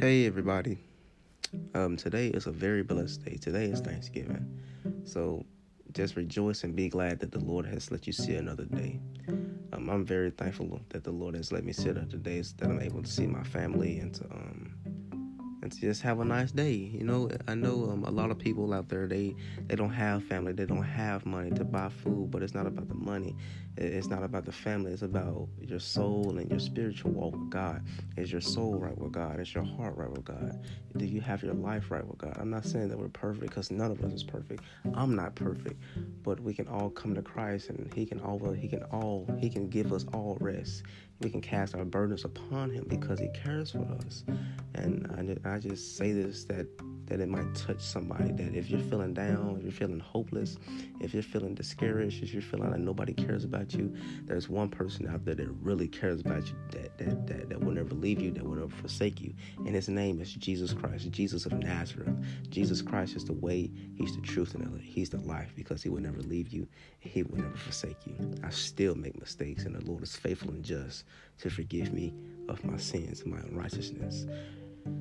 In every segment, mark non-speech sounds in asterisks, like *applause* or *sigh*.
Hey everybody. Um, today is a very blessed day. Today is Thanksgiving. So just rejoice and be glad that the Lord has let you see another day. Um, I'm very thankful that the Lord has let me see another day that I'm able to see my family and to um just have a nice day. You know, I know um, a lot of people out there they they don't have family, they don't have money to buy food, but it's not about the money. It's not about the family. It's about your soul and your spiritual walk with God. Is your soul right with God? Is your heart right with God? Do you have your life right with God? I'm not saying that we're perfect because none of us is perfect. I'm not perfect, but we can all come to Christ and He can all He can all He can give us all rest. We can cast our burdens upon Him because He cares for us. And I, I just say this that that it might touch somebody. That if you're feeling down, if you're feeling hopeless, if you're feeling discouraged, if you're feeling like nobody cares about you, there's one person out there that really cares about you, that that that, that will never leave you, that will never forsake you. And his name is Jesus Christ, Jesus of Nazareth. Jesus Christ is the way, he's the truth, and he's the life because he will never leave you, he will never forsake you. I still make mistakes, and the Lord is faithful and just to forgive me of my sins and my unrighteousness.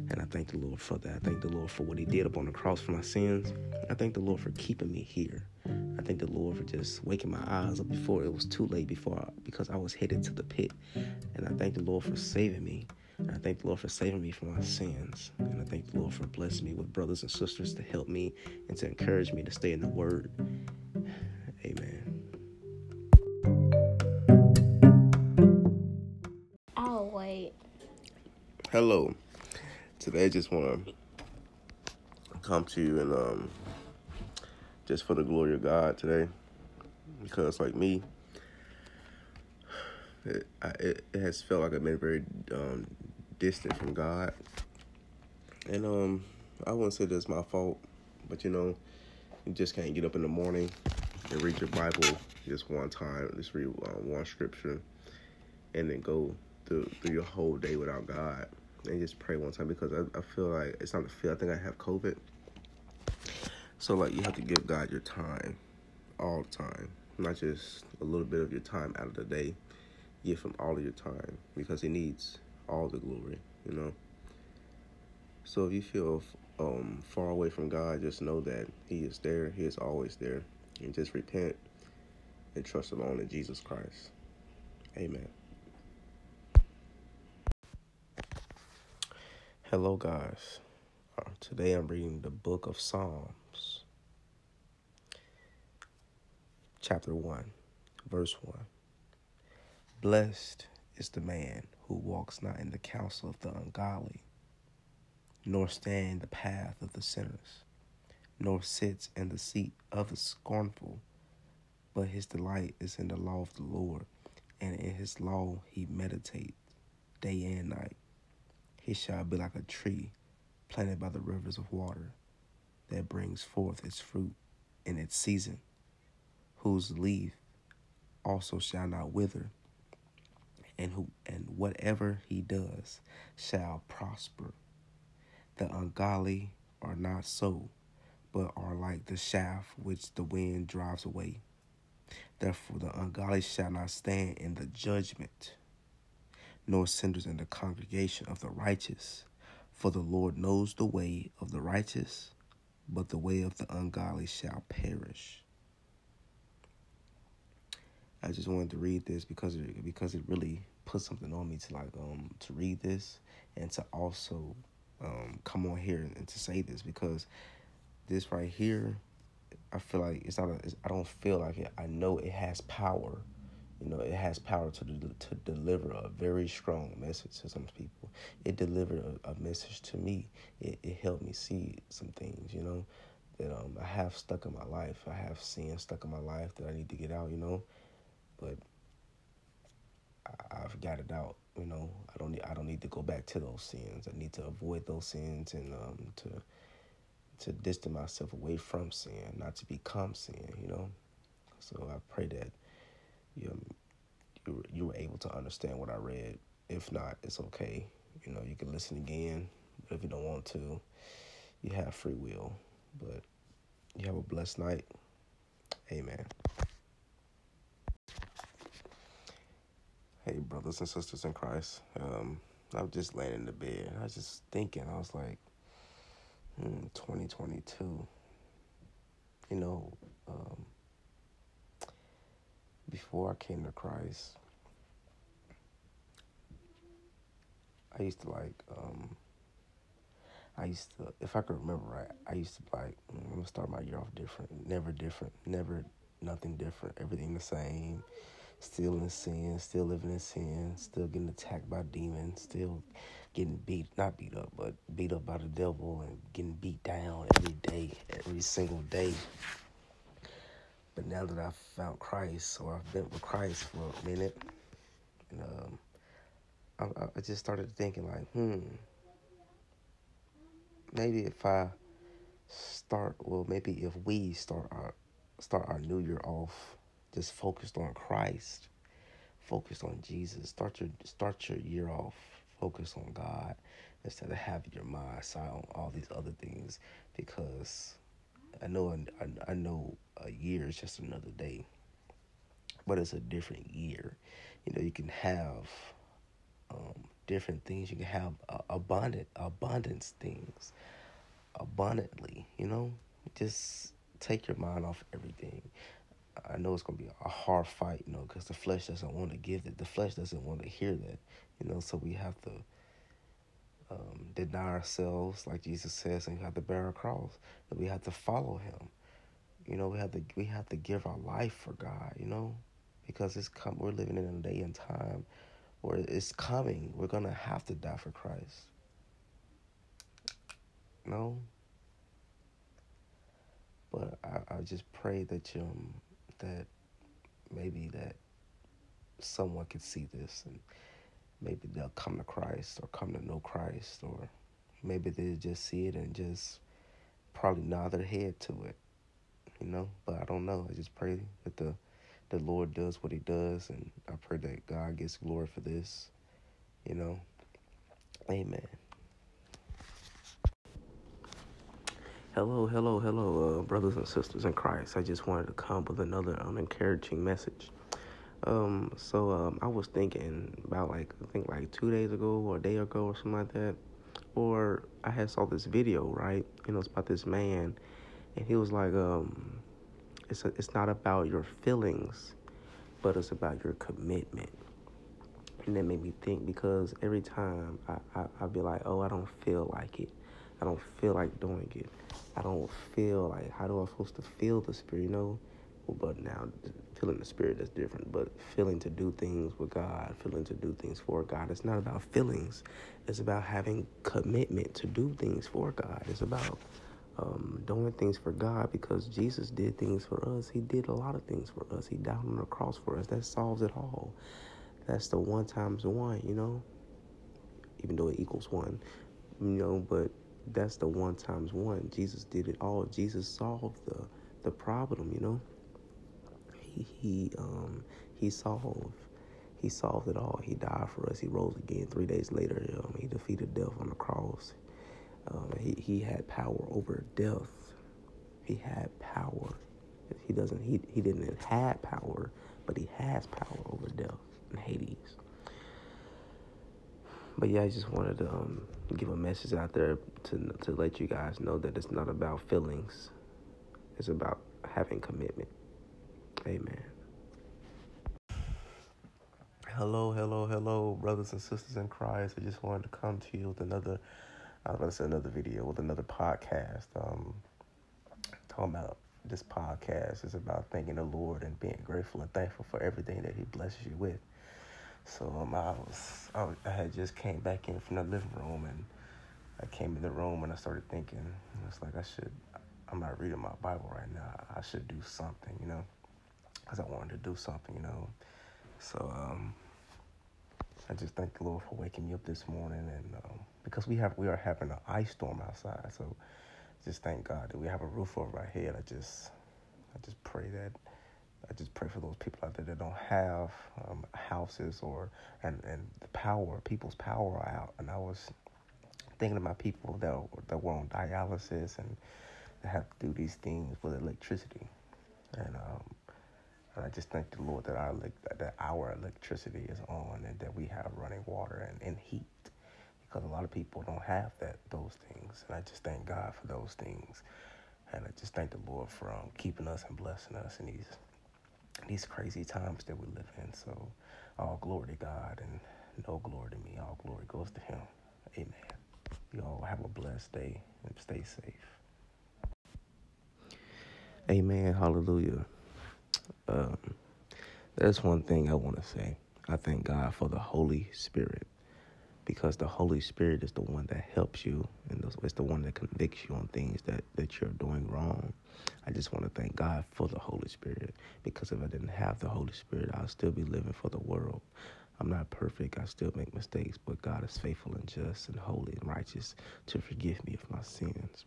And I thank the Lord for that. I thank the Lord for what He did upon the cross for my sins. I thank the Lord for keeping me here. I thank the Lord for just waking my eyes up before it was too late, before I, because I was headed to the pit. And I thank the Lord for saving me. And I thank the Lord for saving me from my sins. And I thank the Lord for blessing me with brothers and sisters to help me and to encourage me to stay in the Word. Amen. I'll wait. Hello today. I just want to come to you and um, just for the glory of God today, because like me, it, I, it, has felt like I've been very um, distant from God, and um, I wouldn't say that's my fault, but you know, you just can't get up in the morning and read your Bible just one time, just read uh, one scripture, and then go through, through your whole day without God and just pray one time because I, I feel like it's not a feel. I think I have COVID. So like you have to give God your time, all the time, not just a little bit of your time out of the day. Give Him all of your time because He needs all the glory, you know. So if you feel um, far away from God, just know that He is there. He is always there, and just repent and trust alone in Jesus Christ. Amen. Hello, guys. Uh, today I'm reading the book of Psalms, chapter 1, verse 1. Blessed is the man who walks not in the counsel of the ungodly, nor stand in the path of the sinners, nor sits in the seat of the scornful, but his delight is in the law of the Lord, and in his law he meditates day and night. He shall be like a tree planted by the rivers of water that brings forth its fruit in its season, whose leaf also shall not wither, and who and whatever he does shall prosper. The ungodly are not so, but are like the shaft which the wind drives away. Therefore the ungodly shall not stand in the judgment nor sinners in the congregation of the righteous. For the Lord knows the way of the righteous, but the way of the ungodly shall perish. I just wanted to read this because it, because it really put something on me to like um to read this and to also um come on here and to say this because this right here I feel like it's not a, it's, I don't feel like it I know it has power you know, it has power to to deliver a very strong message to some people. It delivered a, a message to me. It, it helped me see some things, you know, that um, I have stuck in my life. I have sin stuck in my life that I need to get out, you know, but I, I've got it out. You know, I don't need I don't need to go back to those sins. I need to avoid those sins and um, to to distance myself away from sin, not to become sin. You know, so I pray that you you you were able to understand what I read. If not, it's okay. You know, you can listen again. If you don't want to, you have free will. But you have a blessed night. Amen. Hey, brothers and sisters in Christ. Um, I was just laying in the bed. I was just thinking. I was like, hmm, 2022. You know, um, before I came to Christ, I used to like, um, I used to, if I could remember right, I used to like, mm, I'm gonna start my year off different, never different, never nothing different, everything the same, still in sin, still living in sin, still getting attacked by demons, still getting beat, not beat up, but beat up by the devil and getting beat down every day, every single day. But now that I've found Christ, or I've been with Christ for a minute, and um, I, I just started thinking like, hmm, maybe if I start, well, maybe if we start our start our new year off just focused on Christ, focused on Jesus. Start your start your year off focused on God instead of having your mind set on all these other things because know I, I know a year is just another day, but it's a different year. You know, you can have um, different things. You can have uh, abundant abundance things abundantly. You know, just take your mind off everything. I know it's gonna be a hard fight, you know, because the flesh doesn't want to give it. The flesh doesn't want to hear that, you know. So we have to um, deny ourselves, like Jesus says, and we have to bear our cross. That we have to follow Him. You know, we have to we have to give our life for God. You know, because it's come. We're living in a day and time where it's coming. We're gonna have to die for Christ. No. But I, I just pray that you um, that maybe that someone could see this and maybe they'll come to Christ or come to know Christ or maybe they just see it and just probably nod their head to it you know but i don't know i just pray that the the lord does what he does and i pray that god gets glory for this you know amen Hello, hello, hello, uh, brothers and sisters in Christ. I just wanted to come with another um, encouraging message. Um, so um, I was thinking about like I think like two days ago or a day ago or something like that, or I had saw this video right. You know, it's about this man, and he was like, um, it's a, it's not about your feelings, but it's about your commitment. And that made me think because every time I, I I'd be like, oh, I don't feel like it. I don't feel like doing it. I don't feel like how do I supposed to feel the spirit, you know? Well, but now feeling the spirit is different. But feeling to do things with God, feeling to do things for God, it's not about feelings. It's about having commitment to do things for God. It's about um, doing things for God because Jesus did things for us. He did a lot of things for us. He died on the cross for us. That solves it all. That's the one times one, you know, even though it equals one, you know, but that's the one times one. Jesus did it all. Jesus solved the the problem, you know. He um he solved he solved it all. He died for us. He rose again three days later. Um, he defeated death on the cross. Um, he he had power over death. He had power. He doesn't. He he didn't have power, but he has power over death and Hades. But yeah, I just wanted to um, give a message out there to to let you guys know that it's not about feelings. It's about having commitment. Amen. Hello, hello, hello, brothers and sisters in Christ. I just wanted to come to you with another, I was to say another video, with another podcast. Um, talking about this podcast is about thanking the Lord and being grateful and thankful for everything that He blesses you with. So um, I was, I, I had just came back in from the living room and I came in the room and I started thinking, it's like I should, I'm not reading my Bible right now. I should do something, you know, because I wanted to do something, you know. So um, I just thank the Lord for waking me up this morning, and um, because we have we are having an ice storm outside, so just thank God that we have a roof over our head. I just I just pray that I just pray for those people out there that don't have um, houses or and and the power, people's power out. And I was thinking about people that that were on dialysis and that have to do these things with electricity. And um, I just thank the Lord that our that our electricity is on and that we have running water and, and heat. because a lot of people don't have that those things, and I just thank God for those things, and I just thank the Lord for um, keeping us and blessing us in these these crazy times that we live in. So, all glory to God and no glory to me. All glory goes to Him. Amen. You all have a blessed day and stay safe. Amen. Hallelujah. Um, there's one thing I want to say. I thank God for the Holy Spirit because the Holy Spirit is the one that helps you and it's the one that convicts you on things that, that you're doing wrong. I just want to thank God for the Holy Spirit because if I didn't have the Holy Spirit, I'll still be living for the world. I'm not perfect. I still make mistakes, but God is faithful and just and holy and righteous to forgive me of my sins.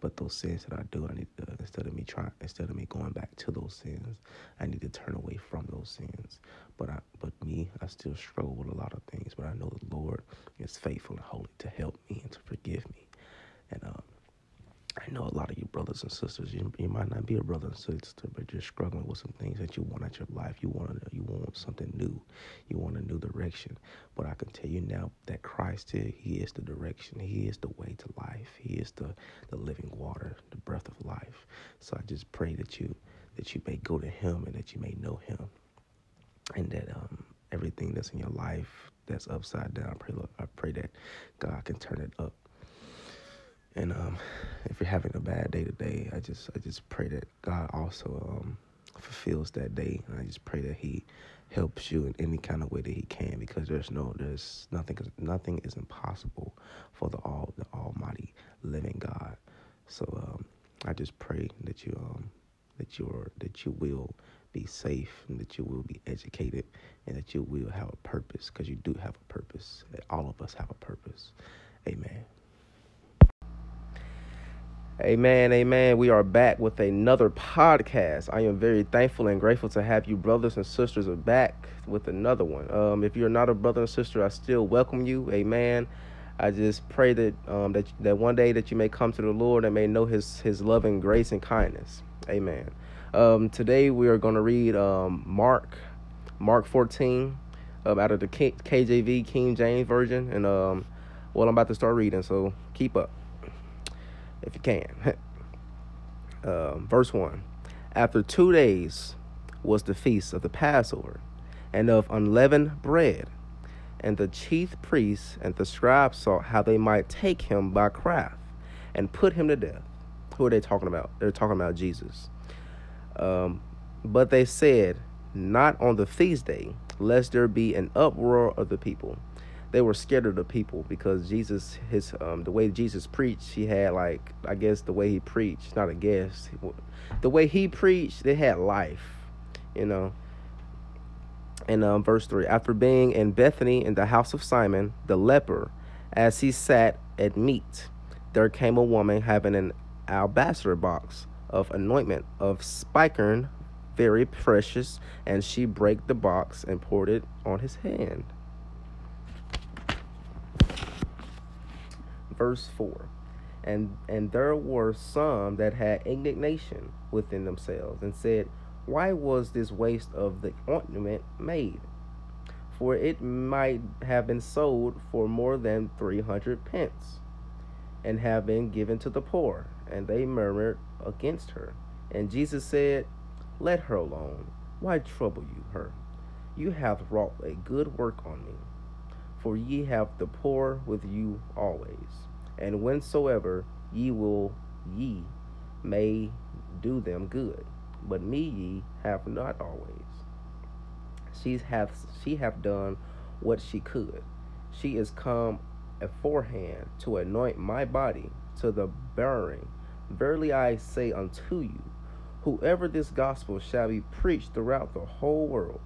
But those sins that I do, I need to instead of me trying instead of me going back to those sins, I need to turn away from those sins. But I but me, I still struggle with a lot of things, but I know the Lord is faithful and holy to help me and to forgive me. And um I know a lot of you brothers and sisters, you, you might not be a brother and sister, but you're struggling with some things that you want out your life. You want you want something new. You want a new direction. But I can tell you now that Christ, He is the direction. He is the way to life. He is the, the living water, the breath of life. So I just pray that you that you may go to Him and that you may know Him, and that um, everything that's in your life that's upside down, I pray, I pray that God can turn it up and um, if you're having a bad day today, I just I just pray that God also um, fulfills that day. And I just pray that He helps you in any kind of way that He can, because there's no there's nothing nothing is impossible for the all the Almighty living God. So um, I just pray that you um, that you are that you will be safe and that you will be educated and that you will have a purpose because you do have a purpose. All of us have a purpose. Amen. Amen, amen. We are back with another podcast. I am very thankful and grateful to have you, brothers and sisters, are back with another one. Um, if you're not a brother and sister, I still welcome you. Amen. I just pray that um, that that one day that you may come to the Lord and may know His His loving grace and kindness. Amen. Um, today we are going to read um, Mark, Mark 14, um, out of the KJV King James version, and um, well, I'm about to start reading, so keep up if you can. uh, *laughs* verse 1 After two days was the feast of the Passover and of unleavened bread. And the chief priests and the scribes sought how they might take him by craft and put him to death. Who are they talking about? They're talking about Jesus. Um, but they said, Not on the feast day, lest there be an uproar of the people they were scared of the people because Jesus, his um, the way Jesus preached, he had like I guess the way he preached, not a guess, the way he preached, they had life, you know. In um, verse three, after being in Bethany in the house of Simon the leper, as he sat at meat, there came a woman having an alabaster box of anointment of spikenard, very precious, and she brake the box and poured it on his hand. Verse 4 and and there were some that had indignation within themselves and said why was this waste of the ointment made? For it might have been sold for more than 300 pence and have been given to the poor. And they murmured against her. And jesus said let her alone. Why trouble you her? You have wrought a good work on me for ye have the poor with you always and whensoever ye will ye may do them good. But me ye have not always. She hath she hath done what she could. She is come aforehand to anoint my body to the burying verily i say unto you whoever this gospel shall be preached throughout the whole world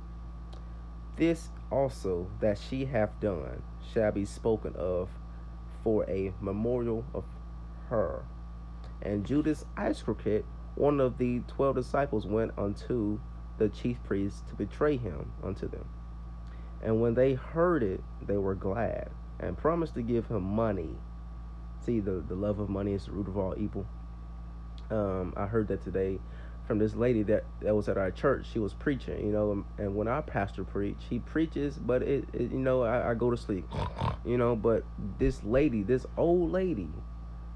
this also that she hath done shall be spoken of for a memorial of her. And Judas Iscariot, one of the twelve disciples, went unto the chief priests to betray him unto them. And when they heard it, they were glad and promised to give him money. See, the, the love of money is the root of all evil. Um, I heard that today from this lady that, that was at our church. She was preaching, you know, and, when our pastor preach, he preaches, but it, it you know, I, I, go to sleep, you know. But this lady, this old lady,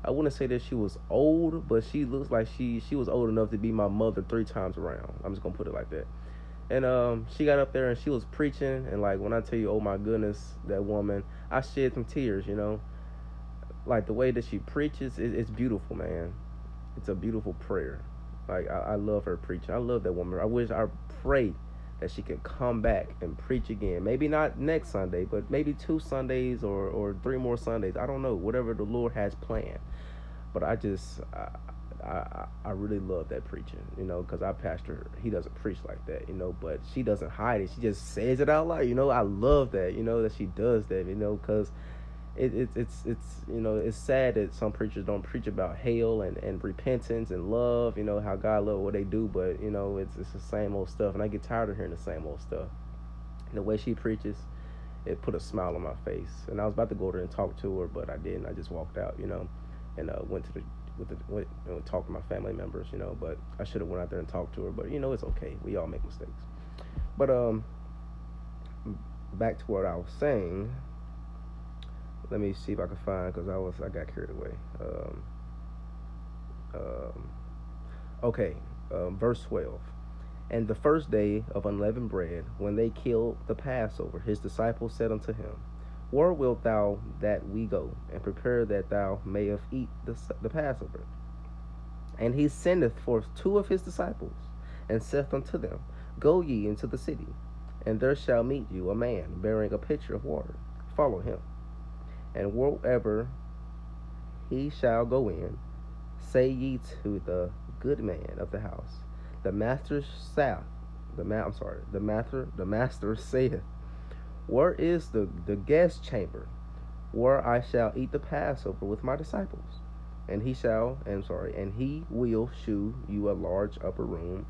I wouldn't say that she was old, but she looks like she she was old enough to be my mother three times around. I'm just gonna put it like that. And um, she got up there and she was preaching, and like when I tell you, oh my goodness, that woman, I shed some tears, you know. Like the way that she preaches, it, it's beautiful, man. It's a beautiful prayer like I, I love her preaching. I love that woman. I wish I pray that she could come back and preach again. Maybe not next Sunday, but maybe two Sundays or or three more Sundays. I don't know. Whatever the Lord has planned. But I just I I, I really love that preaching, you know, because our pastor he doesn't preach like that, you know, but she doesn't hide it. She just says it out loud, you know. I love that, you know, that she does that, you know, because it, it, it's it's you know it's sad that some preachers don't preach about hell and, and repentance and love you know how God love what they do but you know it's it's the same old stuff and I get tired of hearing the same old stuff. And the way she preaches it put a smile on my face and I was about to go there and talk to her but I didn't. I just walked out you know and uh, went to the with the went you know, talk to my family members you know but I should have went out there and talked to her but you know it's okay. We all make mistakes. But um back to what I was saying let me see if I can find because I was I got carried away. Um, um, okay, um, verse twelve. And the first day of unleavened bread, when they killed the Passover, his disciples said unto him, Where wilt thou that we go, and prepare that thou mayest eat the, the Passover? And he sendeth forth two of his disciples, and saith unto them, Go ye into the city, and there shall meet you a man bearing a pitcher of water. Follow him and wherever he shall go in, say ye to the good man of the house, the master saith, the ma- I'm sorry, the master, the master saith, where is the the guest chamber, where I shall eat the Passover with my disciples? And he shall, I'm sorry, and he will shew you a large upper room,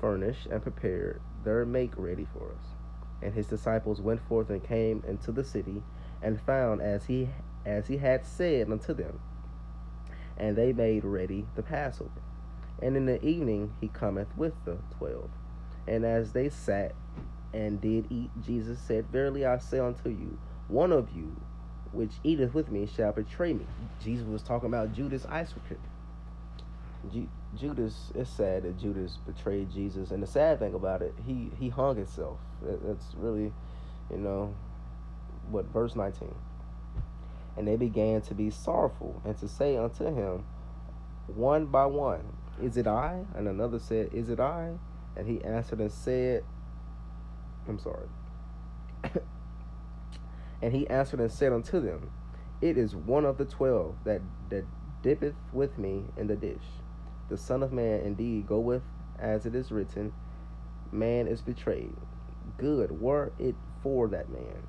furnished and prepared. There make ready for us. And his disciples went forth and came into the city and found as he as he had said unto them. And they made ready the Passover. And in the evening he cometh with the twelve. And as they sat and did eat, Jesus said, Verily I say unto you, one of you which eateth with me shall betray me. Jesus was talking about Judas Iscariot. Ju- Judas, it's sad that Judas betrayed Jesus. And the sad thing about it, he, he hung himself. That's really, you know, what verse 19 and they began to be sorrowful and to say unto him one by one is it i? And another said is it i? And he answered and said i'm sorry. *coughs* And he answered and said unto them it is one of the twelve that that dippeth with me in the dish. The son of man indeed goeth as it is written man is betrayed. Good were it for that man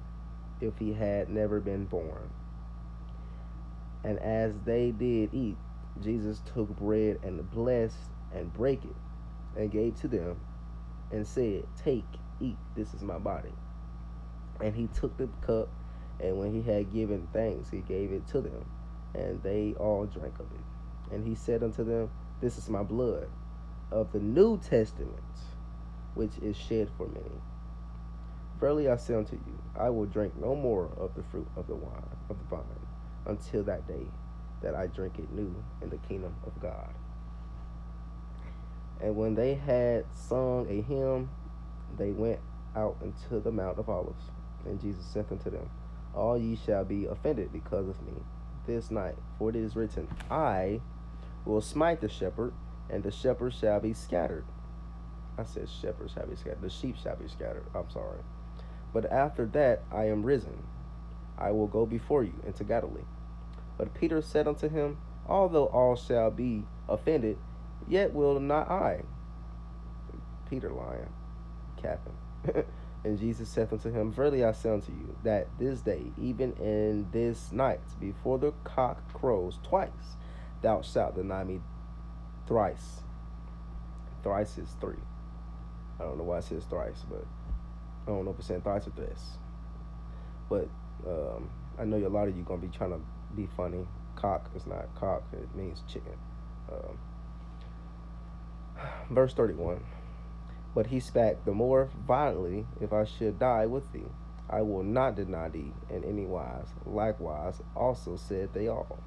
if he had never been born. And as they did eat, Jesus took bread and blessed and brake it and gave to them and said, Take, eat, this is my body. And he took the cup, and when he had given thanks, he gave it to them, and they all drank of it. And he said unto them, This is my blood of the New Testament, which is shed for many. Verily I say unto you, I will drink no more of the fruit of the wine of the vine until that day that I drink it new in the kingdom of God. And when they had sung a hymn, they went out into the Mount of Olives. And Jesus said unto them, All ye shall be offended because of me this night, for it is written, I will smite the shepherd, and the shepherd shall be scattered. I said, Shepherds shall be scattered. The sheep shall be scattered. I'm sorry. But after that I am risen, I will go before you into Galilee. But Peter said unto him, Although all shall be offended, yet will not I. Peter lying, capping. *laughs* and Jesus said unto him, Verily I say unto you, that this day, even in this night, before the cock crows twice, thou shalt deny me thrice. Thrice is three. I don't know why it says thrice, but I don't know if it's saying thrice or this, but um, I know a lot of you gonna be trying to be funny. Cock is not cock; it means chicken. Um, *sighs* Verse 31 But he spat the more violently, If I should die with thee, I will not deny thee in any wise. Likewise, also said they all.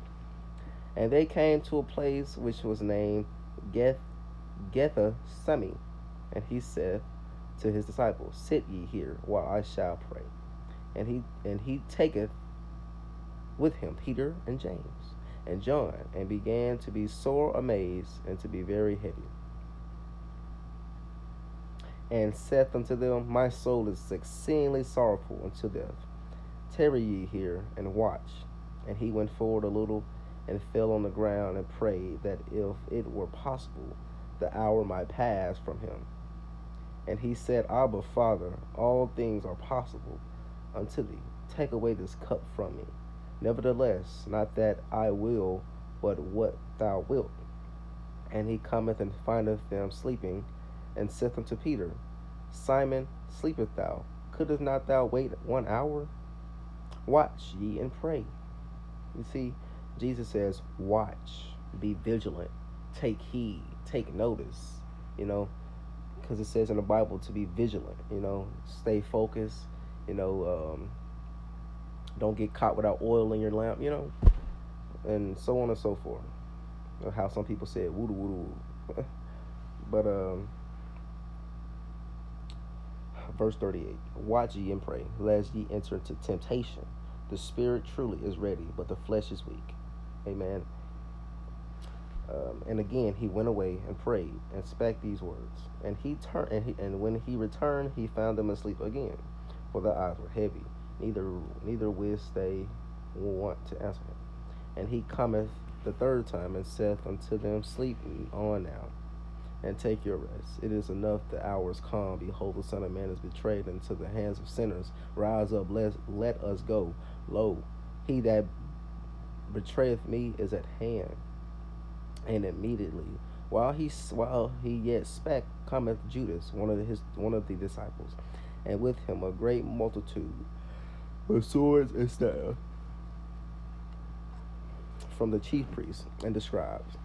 And they came to a place which was named Geth, Getha Semi. And he said to his disciples, Sit ye here while I shall pray. And he and he taketh with him Peter and James and John, and began to be sore amazed and to be very heavy. And saith unto them, My soul is exceedingly sorrowful unto death. Tarry ye here and watch. And he went forward a little and fell on the ground and prayed that if it were possible, the hour might pass from him. And he said, Abba, Father, all things are possible unto thee. Take away this cup from me. Nevertheless, not that I will, but what thou wilt. And he cometh and findeth them sleeping, and saith unto Peter, Simon, sleepest thou? Couldst not thou wait one hour? Watch ye and pray. You see, Jesus says, watch, be vigilant, take heed, take notice, you know, because it says in the Bible to be vigilant, you know, stay focused, you know, um, don't get caught without oil in your lamp, you know, and so on and so forth. How some people say it, woo woo *laughs* but um, verse thirty-eight: Watch ye and pray, lest ye enter into temptation. The spirit truly is ready, but the flesh is weak. Amen. Um, and again, he went away and prayed and spake these words. And he turned, and, he, and when he returned, he found them asleep again, for their eyes were heavy neither neither wist they want to answer him. And he cometh the third time and saith unto them, Sleep on now, and take your rest. It is enough the hour is come. Behold, the Son of Man is betrayed into the hands of sinners. Rise up, let, let us go. Lo, he that betrayeth me is at hand. And immediately, while he while he yet spake, cometh Judas, one of his one of the disciples, and with him a great multitude with swords and staff from the chief priests and the scribes.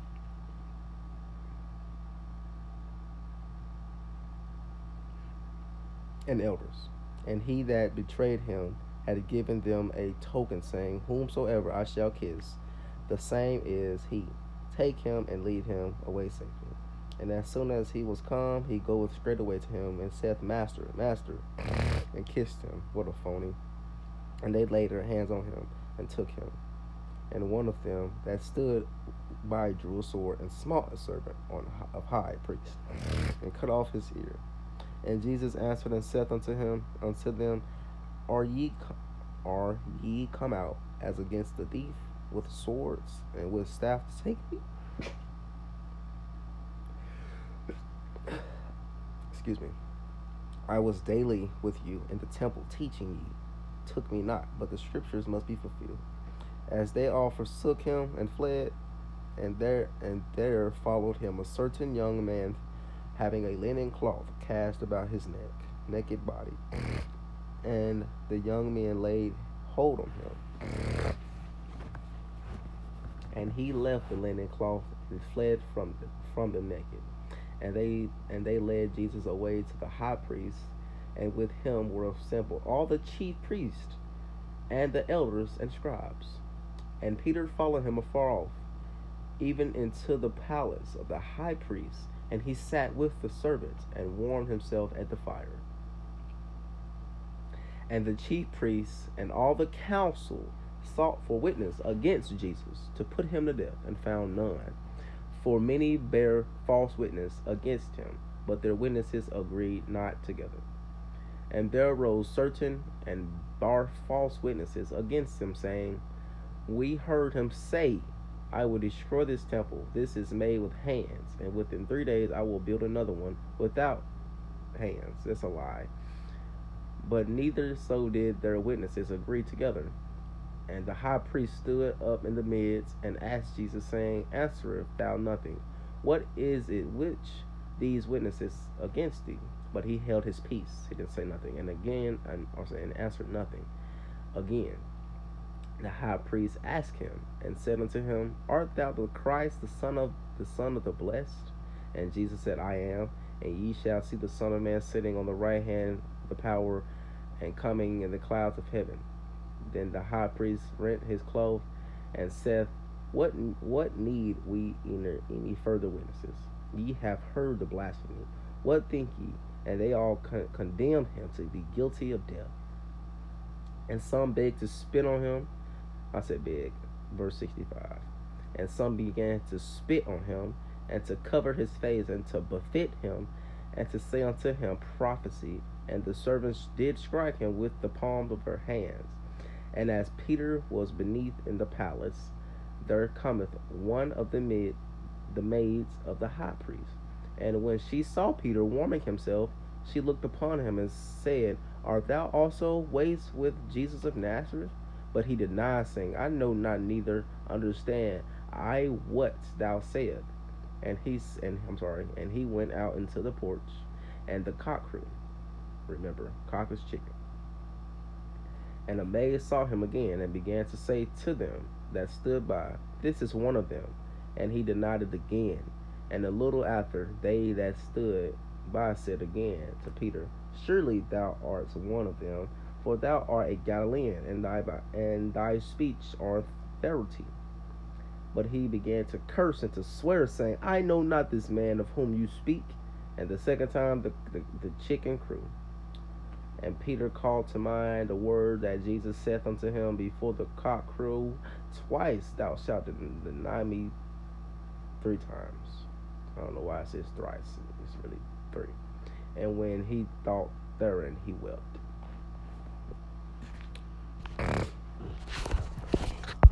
And elders. And he that betrayed him had given them a token, saying, Whomsoever I shall kiss, the same is he. Take him and lead him away safely. And as soon as he was come, he goeth straightway to him and saith, Master, Master, *laughs* and kissed him. What a phony. And they laid their hands on him and took him. And one of them that stood by drew a sword and smote a servant on of high priest, *laughs* and cut off his ear. And Jesus answered and said unto him unto them, Are ye are ye come out as against the thief with swords and with staff to take me? Excuse me. I was daily with you in the temple teaching you took me not, but the scriptures must be fulfilled. As they all forsook him and fled, and there and there followed him a certain young man having a linen cloth cast about his neck, naked body. And the young men laid hold on him. And he left the linen cloth and fled from them, from them naked. And they and they led Jesus away to the high priest and with him were assembled all the chief priests and the elders and scribes. And Peter followed him afar off, even into the palace of the high priest, and he sat with the servants and warmed himself at the fire. And the chief priests and all the council sought for witness against Jesus to put him to death, and found none. For many bare false witness against him, but their witnesses agreed not together. And there arose certain and bar false witnesses against him, saying, We heard him say, I will destroy this temple. This is made with hands, and within three days I will build another one without hands. That's a lie. But neither so did their witnesses agree together. And the high priest stood up in the midst and asked Jesus, saying, Answereth thou nothing? What is it which these witnesses against thee? But he held his peace. He didn't say nothing. And again, and also and answered nothing. Again, the high priest asked him and said unto him, Art thou the Christ, the Son of the Son of the Blessed? And Jesus said, I am. And ye shall see the Son of Man sitting on the right hand of the power and coming in the clouds of heaven. Then the high priest rent his clothes and saith, What what need we any, further witnesses? Ye have heard the blasphemy. What think ye? And they all con- condemned him to be guilty of death. And some begged to spit on him. I said beg. Verse 65. And some began to spit on him and to cover his face and to buffet him and to say unto him prophecy. And the servants did strike him with the palms of their hands. And as Peter was beneath in the palace, there cometh one of the mid, the maids of the high priest. And when she saw Peter warming himself, she looked upon him and said, Art thou also wast with Jesus of Nazareth? But he denied, saying, I know not, neither understand I what thou said. And he and I'm sorry, and he went out into the porch, and the cock crew. Remember, cock is chicken. And a maid saw him again and began to say to them that stood by, This is one of them. And he denied it again. And a little after, they that stood by said again to Peter, Surely thou art one of them, for thou art a Galilean, and thy and thy speech are verity. But he began to curse and to swear, saying, I know not this man of whom you speak. And the second time the, the, the chicken crew. And Peter called to mind the word that Jesus saith unto him before the cock crew, Twice thou shalt deny me three times. I don't know why it says thrice. It's really three. And when he thought therein, he wept.